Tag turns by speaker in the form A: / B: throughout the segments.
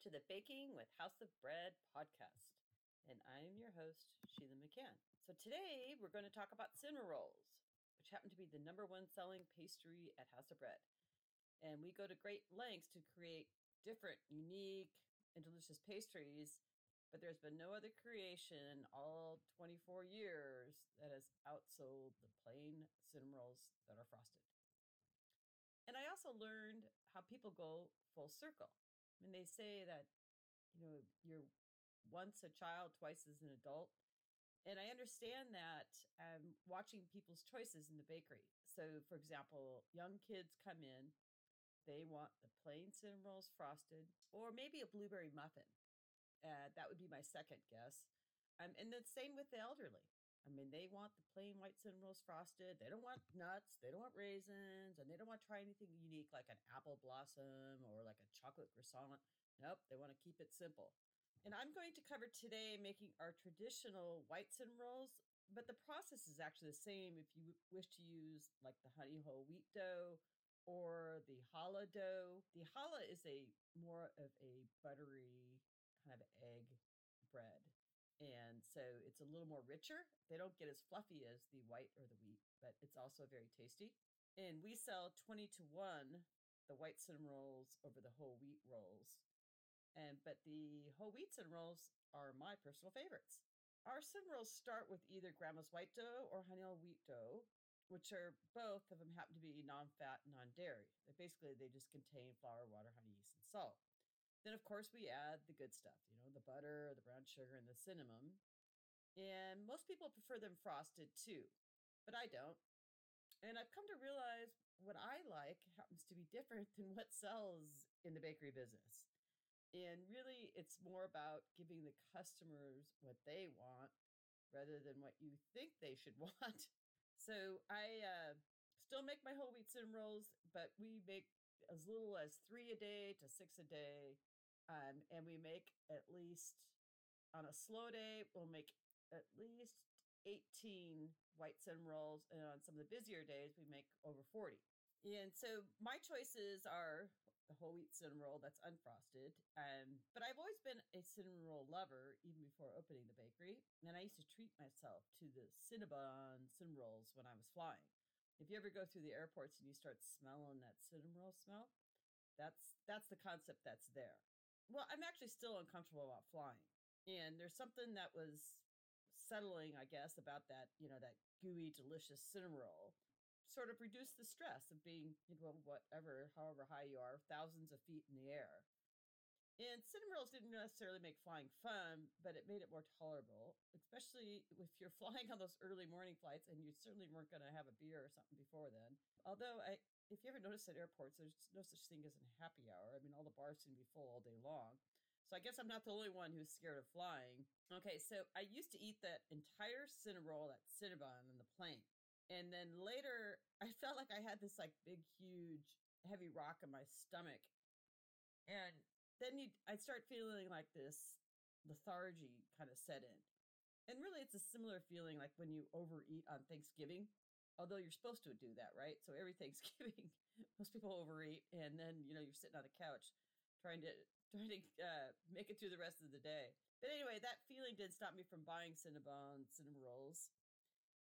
A: to the Baking with House of Bread podcast. And I am your host, Sheila McCann. So today we're going to talk about cinnamon rolls, which happen to be the number one selling pastry at House of Bread. And we go to great lengths to create different, unique, and delicious pastries, but there's been no other creation all 24 years that has outsold the plain cinnamon rolls that are frosted. And I also learned how people go full circle. Mean, they say that, you know, you're once a child, twice as an adult. And I understand that I'm watching people's choices in the bakery. So, for example, young kids come in, they want the plain cinnamon rolls frosted, or maybe a blueberry muffin. Uh, that would be my second guess. Um, and the same with the elderly. I mean, they want the plain white cinnamon rolls frosted. They don't want nuts. They don't want raisins, and they don't want to try anything unique like an apple blossom or like a chocolate croissant. Nope, they want to keep it simple. And I'm going to cover today making our traditional white cinnamon rolls, but the process is actually the same if you wish to use like the honey whole wheat dough or the challah dough. The challah is a more of a buttery kind of egg bread. And so it's a little more richer. They don't get as fluffy as the white or the wheat, but it's also very tasty. And we sell 20 to 1 the white cinnamon rolls over the whole wheat rolls. And but the whole wheat cinnamon rolls are my personal favorites. Our cinnamon rolls start with either grandma's white dough or honey wheat dough, which are both of them happen to be non-fat, non-dairy. Basically, they just contain flour, water, honey, yeast, and salt. Then, of course, we add the good stuff, you know, the butter, the brown sugar, and the cinnamon. And most people prefer them frosted too, but I don't. And I've come to realize what I like happens to be different than what sells in the bakery business. And really, it's more about giving the customers what they want rather than what you think they should want. So I uh, still make my whole wheat cinnamon rolls, but we make as little as three a day to six a day. Um, and we make at least on a slow day, we'll make at least 18 white cinnamon rolls. And on some of the busier days, we make over 40. And so my choices are the whole wheat cinnamon roll that's unfrosted. Um, but I've always been a cinnamon roll lover, even before opening the bakery. And I used to treat myself to the Cinnabon cinnamon rolls when I was flying. If you ever go through the airports and you start smelling that cinnamon roll smell, that's that's the concept that's there well, I'm actually still uncomfortable about flying. And there's something that was settling, I guess, about that, you know, that gooey, delicious cinnamon roll. Sort of reduce the stress of being, you know, whatever, however high you are, thousands of feet in the air. And cinnamon rolls didn't necessarily make flying fun, but it made it more tolerable, especially if you're flying on those early morning flights and you certainly weren't going to have a beer or something before then. Although I, if you ever notice at airports, there's no such thing as a happy hour. I mean, all the bars to be full all day long. So I guess I'm not the only one who's scared of flying. Okay, so I used to eat that entire cinnamon roll, that Cinnabon on the plane. And then later, I felt like I had this like big, huge, heavy rock in my stomach. And then you, I'd start feeling like this lethargy kind of set in. And really, it's a similar feeling like when you overeat on Thanksgiving although you're supposed to do that, right? So every Thanksgiving, most people overeat, and then you know you're sitting on the couch trying to trying to uh, make it through the rest of the day. But anyway, that feeling didn't stop me from buying Cinnabon cinnamon rolls,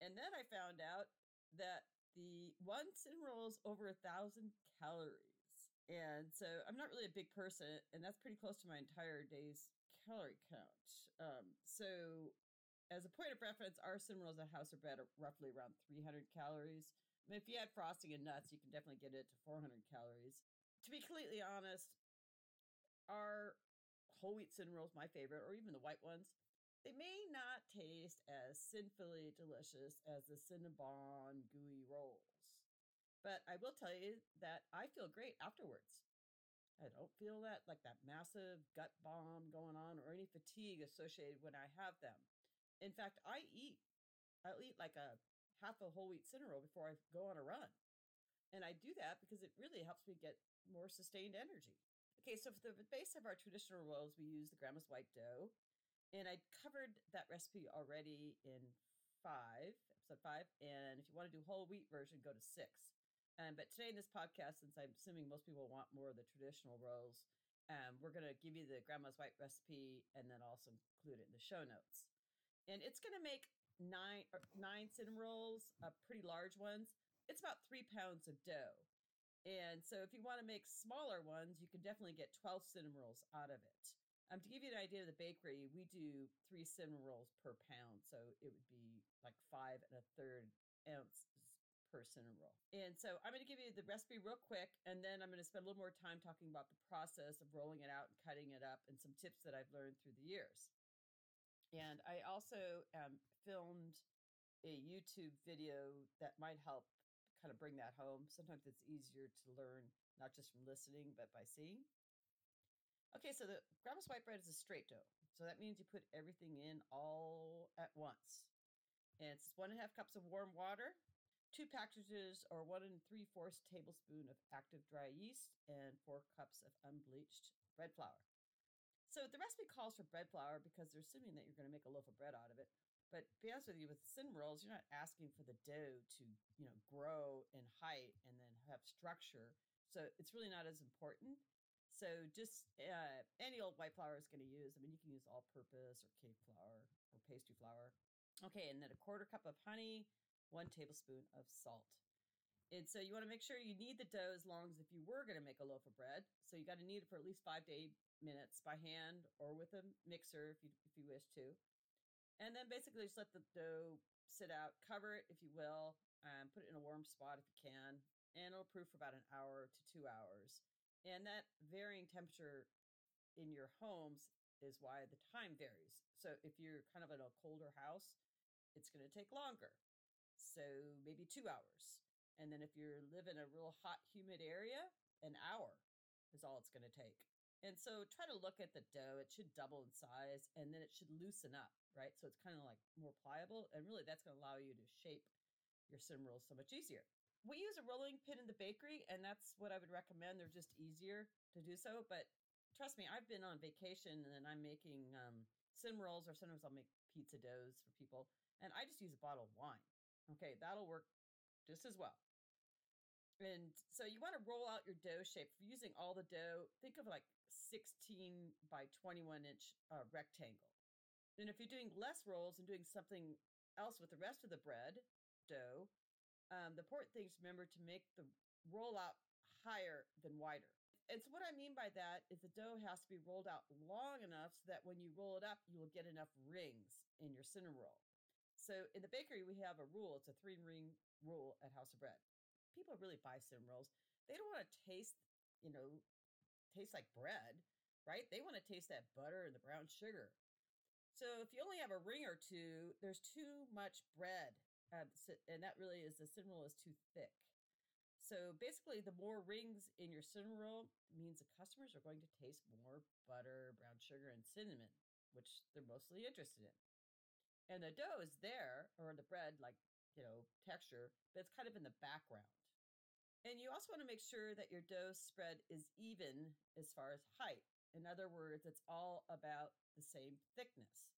A: and then I found out that the one cinnamon roll is over a thousand calories, and so I'm not really a big person, and that's pretty close to my entire day's calorie count. Um, so as a point of reference, our cinnamon rolls at House of Bread are roughly around 300 calories. I mean, if you add frosting and nuts, you can definitely get it to 400 calories. To be completely honest, our whole wheat cinnamon rolls, my favorite, or even the white ones, they may not taste as sinfully delicious as the Cinnabon gooey rolls. But I will tell you that I feel great afterwards. I don't feel that like that massive gut bomb going on or any fatigue associated when I have them. In fact, I eat, I'll eat like a half a whole wheat cinnamon roll before I go on a run. And I do that because it really helps me get more sustained energy. Okay, so for the base of our traditional rolls, we use the grandma's white dough. And I covered that recipe already in five, episode five. And if you want to do whole wheat version, go to six. Um, but today in this podcast, since I'm assuming most people want more of the traditional rolls, Um, we're going to give you the grandma's white recipe and then also include it in the show notes. And it's going to make nine nine cinnamon rolls, uh, pretty large ones. It's about three pounds of dough. And so if you want to make smaller ones, you can definitely get 12 cinnamon rolls out of it. Um, to give you an idea of the bakery, we do three cinnamon rolls per pound. So it would be like five and a third ounces per cinnamon roll. And so I'm going to give you the recipe real quick, and then I'm going to spend a little more time talking about the process of rolling it out and cutting it up and some tips that I've learned through the years. And I also um, filmed a YouTube video that might help kind of bring that home. Sometimes it's easier to learn not just from listening, but by seeing. Okay, so the grandma's white bread is a straight dough. So that means you put everything in all at once. And it's one and a half cups of warm water, two packages or one and three fourths tablespoon of active dry yeast, and four cups of unbleached bread flour. So the recipe calls for bread flour because they're assuming that you're going to make a loaf of bread out of it. But to be honest with you, with cinnamon rolls, you're not asking for the dough to, you know, grow in height and then have structure. So it's really not as important. So just uh, any old white flour is going to use. I mean, you can use all-purpose or cake flour or pastry flour. Okay, and then a quarter cup of honey, one tablespoon of salt. And so you want to make sure you knead the dough as long as if you were going to make a loaf of bread. So you got to knead it for at least five to eight minutes by hand or with a mixer if you if you wish to. And then basically just let the dough sit out, cover it if you will, um, put it in a warm spot if you can, and it'll proof for about an hour to two hours. And that varying temperature in your homes is why the time varies. So if you're kind of in a colder house, it's going to take longer. So maybe two hours. And then if you live in a real hot, humid area, an hour is all it's going to take. And so try to look at the dough. It should double in size and then it should loosen up, right? So it's kind of like more pliable. And really, that's going to allow you to shape your cinnamon rolls so much easier. We use a rolling pin in the bakery, and that's what I would recommend. They're just easier to do so. But trust me, I've been on vacation and I'm making um, cinnamon rolls, or sometimes I'll make pizza doughs for people, and I just use a bottle of wine. Okay, that'll work just as well. And so you want to roll out your dough shape. Using all the dough, think of like 16 by 21 inch uh, rectangle. And if you're doing less rolls and doing something else with the rest of the bread dough, um, the important thing is remember to make the rollout higher than wider. And so what I mean by that is the dough has to be rolled out long enough so that when you roll it up, you will get enough rings in your cinnamon roll. So in the bakery, we have a rule. It's a three ring rule at House of Bread. People really buy cinnamon rolls. They don't want to taste, you know, taste like bread, right? They want to taste that butter and the brown sugar. So if you only have a ring or two, there's too much bread. Um, and that really is the cinnamon roll is too thick. So basically, the more rings in your cinnamon roll means the customers are going to taste more butter, brown sugar, and cinnamon, which they're mostly interested in. And the dough is there, or the bread, like, you know, texture, but it's kind of in the background. And you also want to make sure that your dough spread is even as far as height. In other words, it's all about the same thickness.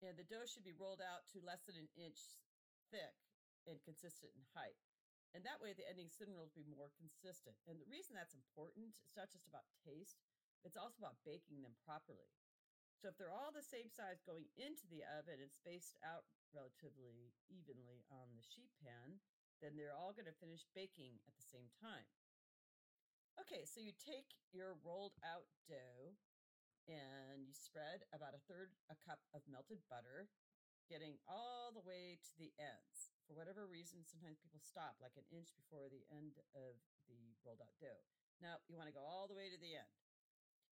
A: And the dough should be rolled out to less than an inch thick and consistent in height. And that way the ending cinnamon will be more consistent. And the reason that's important, it's not just about taste, it's also about baking them properly. So if they're all the same size going into the oven and spaced out relatively evenly on the sheet pan, then they're all going to finish baking at the same time. Okay, so you take your rolled out dough and you spread about a third a cup of melted butter, getting all the way to the ends. For whatever reason, sometimes people stop like an inch before the end of the rolled out dough. Now, you want to go all the way to the end.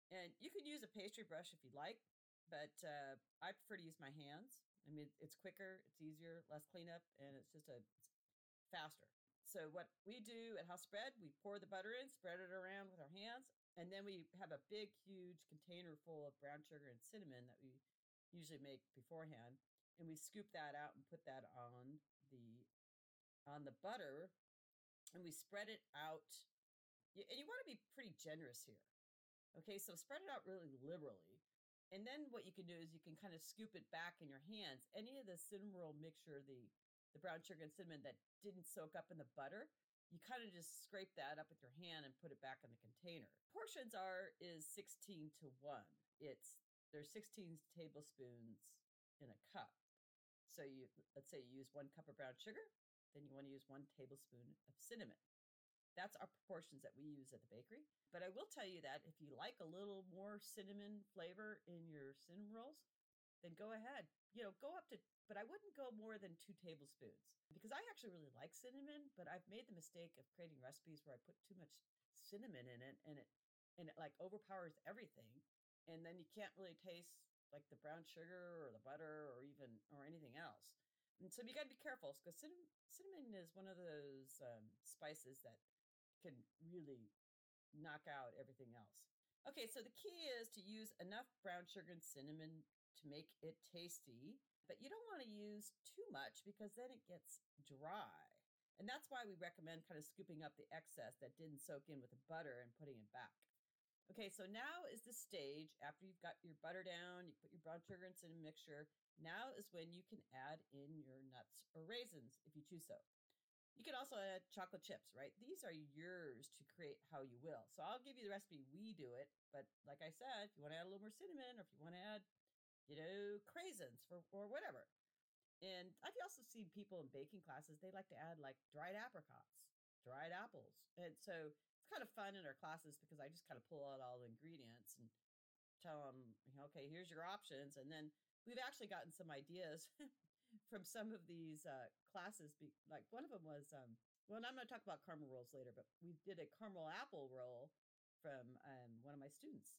A: And you can use a pastry brush if you'd like, but uh, I prefer to use my hands. I mean, it's quicker, it's easier, less cleanup, and it's just a it's faster. So what we do at House Bread, we pour the butter in, spread it around with our hands, and then we have a big, huge container full of brown sugar and cinnamon that we usually make beforehand, and we scoop that out and put that on the on the butter, and we spread it out. And you want to be pretty generous here. Okay, so spread it out really liberally. And then what you can do is you can kind of scoop it back in your hands. Any of the cinnamon roll mixture, the the brown sugar and cinnamon that didn't soak up in the butter, you kind of just scrape that up with your hand and put it back in the container. Portions are is 16 to 1. It's there's 16 tablespoons in a cup. So you let's say you use 1 cup of brown sugar, then you want to use 1 tablespoon of cinnamon. That's our proportions that we use at the bakery. But I will tell you that if you like a little more cinnamon flavor in your cinnamon rolls, then go ahead. You know, go up to, but I wouldn't go more than two tablespoons because I actually really like cinnamon, but I've made the mistake of creating recipes where I put too much cinnamon in it and it, and it like overpowers everything. And then you can't really taste like the brown sugar or the butter or even, or anything else. And so you got to be careful because cinnamon, cinnamon is one of those um, spices that can really knock out everything else. Okay, so the key is to use enough brown sugar and cinnamon to make it tasty, but you don't want to use too much because then it gets dry. And that's why we recommend kind of scooping up the excess that didn't soak in with the butter and putting it back. Okay, so now is the stage after you've got your butter down, you put your brown sugar and cinnamon mixture. Now is when you can add in your nuts or raisins if you choose so. You can also add chocolate chips, right? These are yours to create how you will. So I'll give you the recipe we do it, but like I said, if you want to add a little more cinnamon or if you want to add, you know, craisins for or whatever. And I've also seen people in baking classes, they like to add like dried apricots, dried apples. And so it's kind of fun in our classes because I just kind of pull out all the ingredients and tell them, okay, here's your options. And then we've actually gotten some ideas from some of these uh, classes. Be, like one of them was, um, well, I'm going to talk about caramel rolls later, but we did a caramel apple roll from um, one of my students.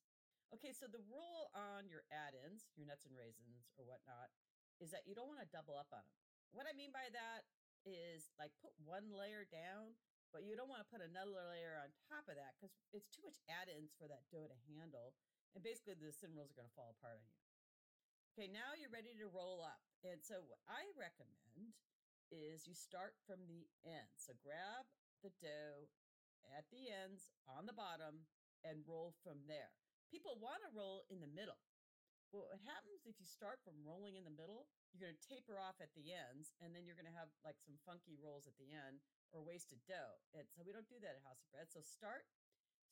A: Okay, so the rule on your add-ins, your nuts and raisins or whatnot, is that you don't want to double up on them. What I mean by that is like put one layer down, but you don't want to put another layer on top of that because it's too much add-ins for that dough to handle. And basically the cinnamon rolls are going to fall apart on you. Okay, now you're ready to roll up. And so what I recommend is you start from the end. So grab the dough at the ends on the bottom and roll from there. People want to roll in the middle. Well, what happens if you start from rolling in the middle, you're going to taper off at the ends, and then you're going to have like some funky rolls at the end or wasted dough. And so we don't do that at House of Bread. So start,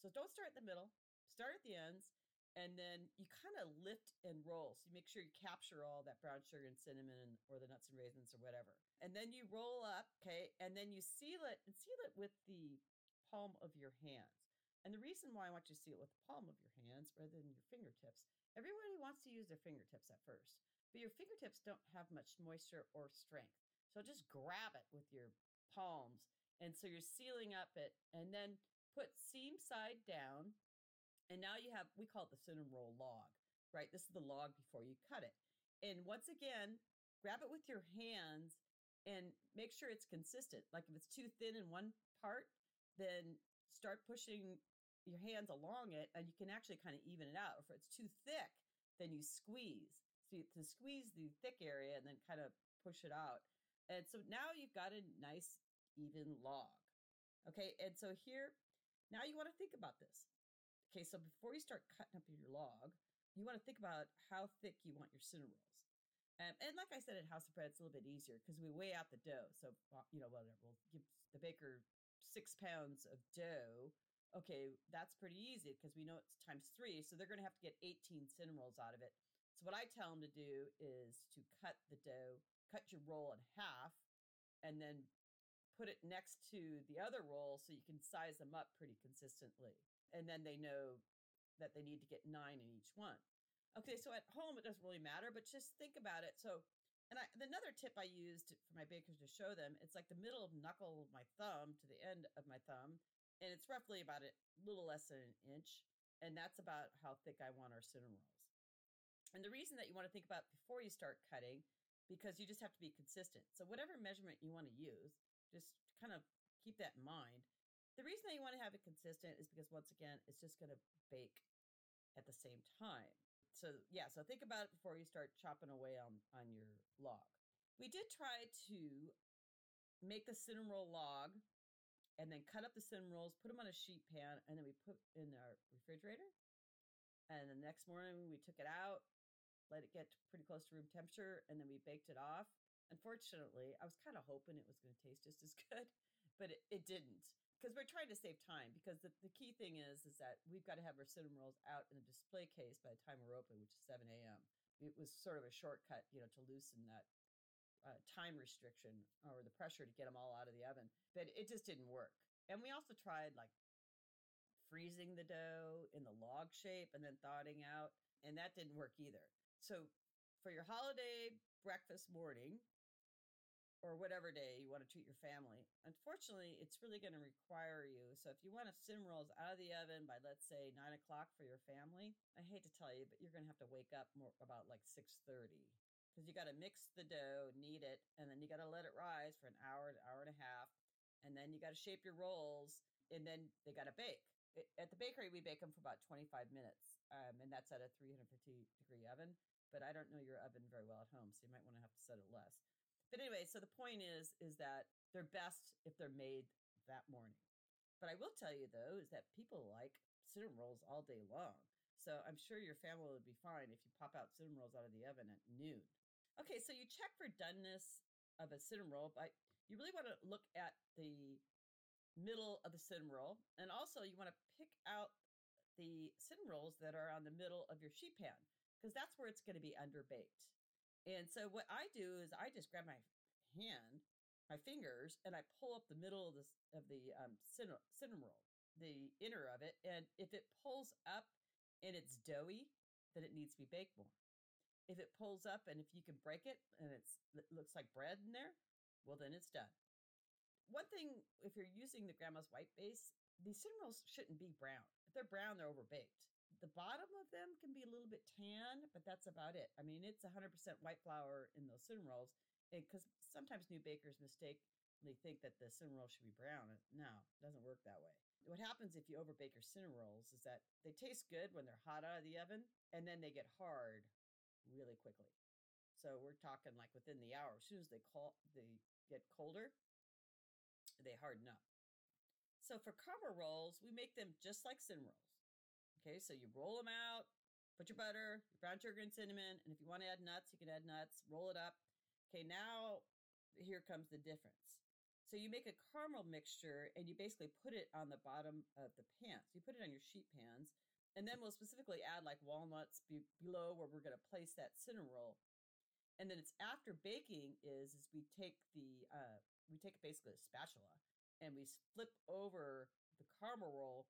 A: so don't start in the middle, start at the ends, and then you kind of lift and roll. So you make sure you capture all that brown sugar and cinnamon and, or the nuts and raisins or whatever. And then you roll up, okay, and then you seal it and seal it with the palm of your hands. And the reason why I want you to seal it with the palm of your hands rather than your fingertips, everybody wants to use their fingertips at first, but your fingertips don't have much moisture or strength. So just grab it with your palms. And so you're sealing up it and then put seam side down and now you have, we call it the cinnamon roll log, right? This is the log before you cut it. And once again, grab it with your hands and make sure it's consistent. Like if it's too thin in one part, then start pushing your hands along it and you can actually kind of even it out. If it's too thick, then you squeeze. So you, to squeeze the thick area and then kind of push it out. And so now you've got a nice even log. Okay, and so here, now you want to think about this. Okay, so before you start cutting up your log, you want to think about how thick you want your cinnamon rolls. Um, and like I said at House of Bread, it's a little bit easier because we weigh out the dough. So, uh, you know, whatever, we'll give the baker six pounds of dough. Okay, that's pretty easy because we know it's times three. So they're going to have to get 18 cinnamon rolls out of it. So what I tell them to do is to cut the dough, cut your roll in half, and then put it next to the other roll so you can size them up pretty consistently and then they know that they need to get nine in each one. Okay, so at home it doesn't really matter, but just think about it. So, and I, another tip I used for my bakers to show them, it's like the middle of knuckle of my thumb to the end of my thumb, and it's roughly about a little less than an inch, and that's about how thick I want our cinnamon rolls. And the reason that you want to think about before you start cutting, because you just have to be consistent. So whatever measurement you want to use, just kind of keep that in mind. The reason that you want to have it consistent is because once again, it's just going to bake at the same time. So yeah, so think about it before you start chopping away on, on your log. We did try to make the cinnamon roll log and then cut up the cinnamon rolls, put them on a sheet pan, and then we put in our refrigerator. And the next morning we took it out, let it get pretty close to room temperature, and then we baked it off. Unfortunately, I was kind of hoping it was going to taste just as good but it, it didn't because we're trying to save time because the, the key thing is is that we've got to have our cinnamon rolls out in the display case by the time we're open which is 7 a.m it was sort of a shortcut you know to loosen that uh, time restriction or the pressure to get them all out of the oven but it just didn't work. And we also tried like freezing the dough in the log shape and then thawing out and that didn't work either. So for your holiday breakfast morning or whatever day you want to treat your family. Unfortunately, it's really going to require you. So if you want to cinnamon rolls out of the oven by let's say nine o'clock for your family, I hate to tell you, but you're going to have to wake up more about like six thirty because you got to mix the dough, knead it, and then you got to let it rise for an hour, an hour and a half, and then you got to shape your rolls, and then they got to bake. At the bakery, we bake them for about 25 minutes, um, and that's at a 350 degree oven. But I don't know your oven very well at home, so you might want to have to set it less. But anyway, so the point is is that they're best if they're made that morning. But I will tell you though is that people like cinnamon rolls all day long. So I'm sure your family would be fine if you pop out cinnamon rolls out of the oven at noon. Okay, so you check for doneness of a cinnamon roll, but you really want to look at the middle of the cinnamon roll, and also you want to pick out the cinnamon rolls that are on the middle of your sheet pan because that's where it's going to be underbaked. And so what I do is I just grab my hand, my fingers, and I pull up the middle of the of the um, cinnamon, roll, the inner of it, and if it pulls up and it's doughy, then it needs to be baked more. If it pulls up and if you can break it and it's, it looks like bread in there, well then it's done. One thing, if you're using the grandma's white base, these cinnamon rolls shouldn't be brown. If they're brown, they're overbaked the bottom of them can be a little bit tan, but that's about it. I mean, it's 100% white flour in those cinnamon rolls because sometimes new bakers mistakenly think that the cinnamon roll should be brown. No, it doesn't work that way. What happens if you overbake your cinnamon rolls is that they taste good when they're hot out of the oven and then they get hard really quickly. So we're talking like within the hour. As soon as they call, they get colder, they harden up. So for caramel rolls, we make them just like cinnamon rolls. Okay, so you roll them out, put your butter, your brown sugar, and cinnamon. And if you want to add nuts, you can add nuts, roll it up. Okay, now here comes the difference. So you make a caramel mixture and you basically put it on the bottom of the pans. You put it on your sheet pans. And then we'll specifically add like walnuts be- below where we're going to place that cinnamon roll. And then it's after baking is, is we take the, uh, we take basically a spatula and we flip over the caramel roll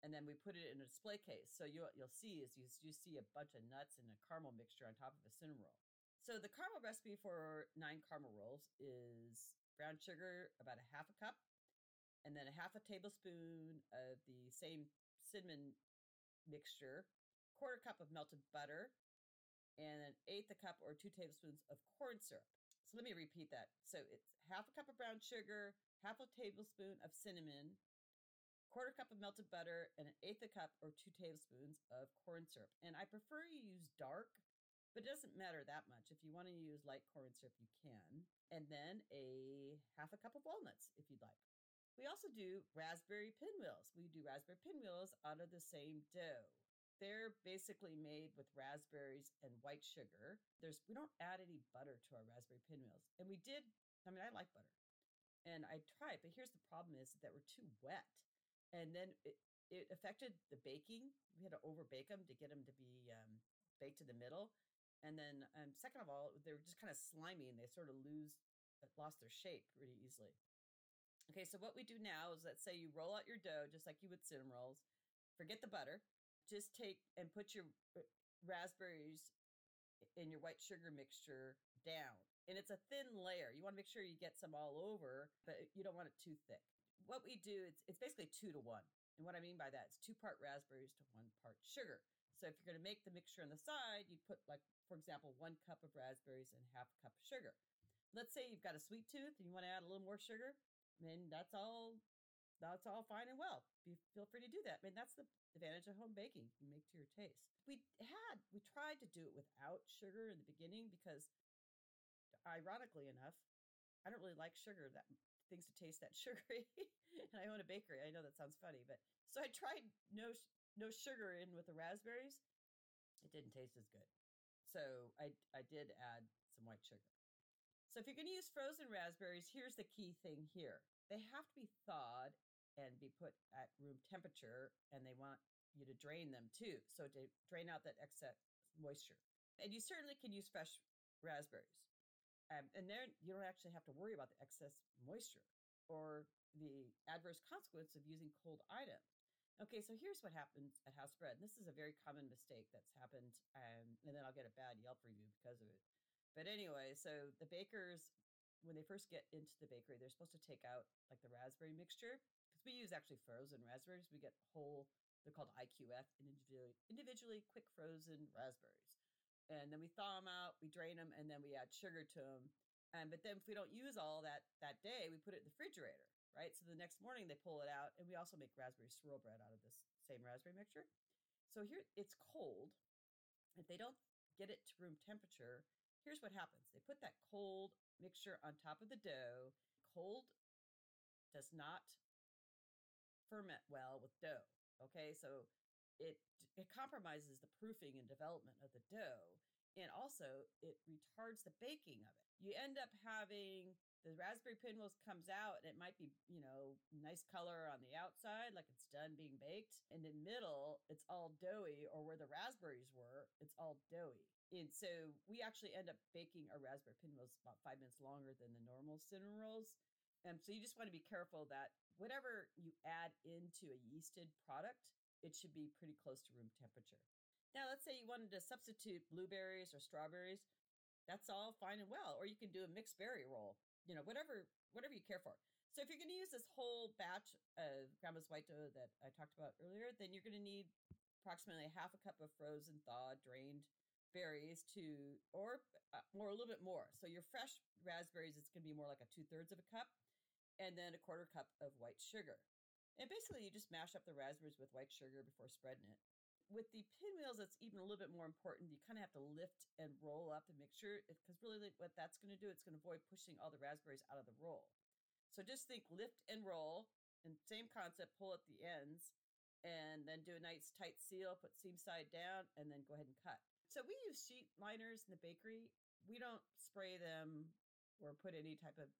A: and then we put it in a display case. So you, you'll see is you, you see a bunch of nuts and a caramel mixture on top of a cinnamon roll. So the caramel recipe for nine caramel rolls is brown sugar, about a half a cup, and then a half a tablespoon of the same cinnamon mixture, quarter cup of melted butter, and an eighth a cup or two tablespoons of corn syrup. So let me repeat that. So it's half a cup of brown sugar, half a tablespoon of cinnamon, quarter cup of melted butter, and an eighth a cup or two tablespoons of corn syrup. And I prefer you use dark, but it doesn't matter that much. If you want to use light corn syrup, you can. And then a half a cup of walnuts if you'd like. We also do raspberry pinwheels. We do raspberry pinwheels out of the same dough. They're basically made with raspberries and white sugar. There's we don't add any butter to our raspberry pinwheels. And we did, I mean, I like butter. And I tried, but here's the problem is that we're too wet and then it, it affected the baking. We had to overbake them to get them to be um, baked to the middle. And then, um, second of all, they were just kind of slimy and they sort of lose, uh, lost their shape pretty easily. Okay, so what we do now is let's say you roll out your dough just like you would cinnamon rolls. Forget the butter. Just take and put your uh, raspberries in your white sugar mixture down. And it's a thin layer. You want to make sure you get some all over, but you don't want it too thick what we do, it's, it's basically two to one. And what I mean by that is two part raspberries to one part sugar. So if you're going to make the mixture on the side, you'd put like, for example, one cup of raspberries and half a cup of sugar. Let's say you've got a sweet tooth and you want to add a little more sugar, then that's all that's all fine and well. Be, feel free to do that. I mean, that's the advantage of home baking. You make to your taste. We had, we tried to do it without sugar in the beginning because, ironically enough, I don't really like sugar that things to taste that sugary. and I own a bakery. I know that sounds funny, but so I tried no no sugar in with the raspberries. It didn't taste as good. So I I did add some white sugar. So if you're going to use frozen raspberries, here's the key thing here. They have to be thawed and be put at room temperature, and they want you to drain them too. So to drain out that excess moisture. And you certainly can use fresh raspberries. Um, and then you don't actually have to worry about the excess moisture or the adverse consequence of using cold items. Okay, so here's what happens at House Bread. And this is a very common mistake that's happened, um, and then I'll get a bad Yelp review because of it. But anyway, so the bakers, when they first get into the bakery, they're supposed to take out like the raspberry mixture because we use actually frozen raspberries. We get whole, they're called IQF, individually, individually quick frozen raspberries. And then we thaw them out, we drain them, and then we add sugar to them. Um, but then if we don't use all that that day, we put it in the refrigerator, right? So the next morning they pull it out, and we also make raspberry swirl bread out of this same raspberry mixture. So here it's cold. If they don't get it to room temperature, here's what happens they put that cold mixture on top of the dough. Cold does not ferment well with dough. Okay, so it it compromises the proofing and development of the dough, and also it retards the baking of it. You end up having the raspberry pinwheels comes out and it might be you know nice color on the outside like it's done being baked and in the middle it's all doughy or where the raspberries were it's all doughy and so we actually end up baking our raspberry pinwheels about five minutes longer than the normal cinnamon rolls. And so you just want to be careful that whatever you add into a yeasted product, it should be pretty close to room temperature. Now, let's say you wanted to substitute blueberries or strawberries. That's all fine and well. Or you can do a mixed berry roll, you know, whatever, whatever you care for. So if you're going to use this whole batch of grandma's white dough that I talked about earlier, then you're going to need approximately half a cup of frozen, thawed, drained berries to, or uh, more, a little bit more. So your fresh raspberries, it's going to be more like a two thirds of a cup, and then a quarter cup of white sugar. And basically, you just mash up the raspberries with white sugar before spreading it. With the pinwheels, it's even a little bit more important. You kind of have to lift and roll up make sure, because really what that's going to do, it's going to avoid pushing all the raspberries out of the roll. So just think lift and roll, and same concept, pull at the ends, and then do a nice tight seal, put seam side down, and then go ahead and cut. So we use sheet liners in the bakery. We don't spray them or put any type of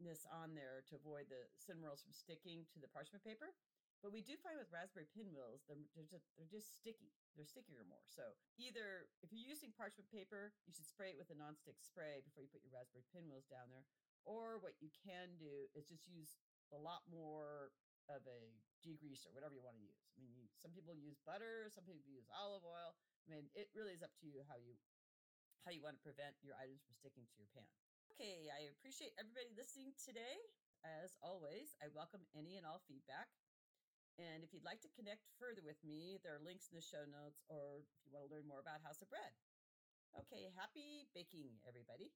A: greasiness on there to avoid the cinnamon rolls from sticking to the parchment paper. But we do find with raspberry pinwheels, they're, they're, just, they're just sticky. They're stickier more. So either if you're using parchment paper, you should spray it with a nonstick spray before you put your raspberry pinwheels down there. Or what you can do is just use a lot more of a degreaser, whatever you want to use. I mean, you, some people use butter, some people use olive oil. I mean, it really is up to you how you how you want to prevent your items from sticking to your pan. Okay, I appreciate everybody listening today. As always, I welcome any and all feedback. And if you'd like to connect further with me, there are links in the show notes, or if you want to learn more about House of Bread. Okay, happy baking, everybody.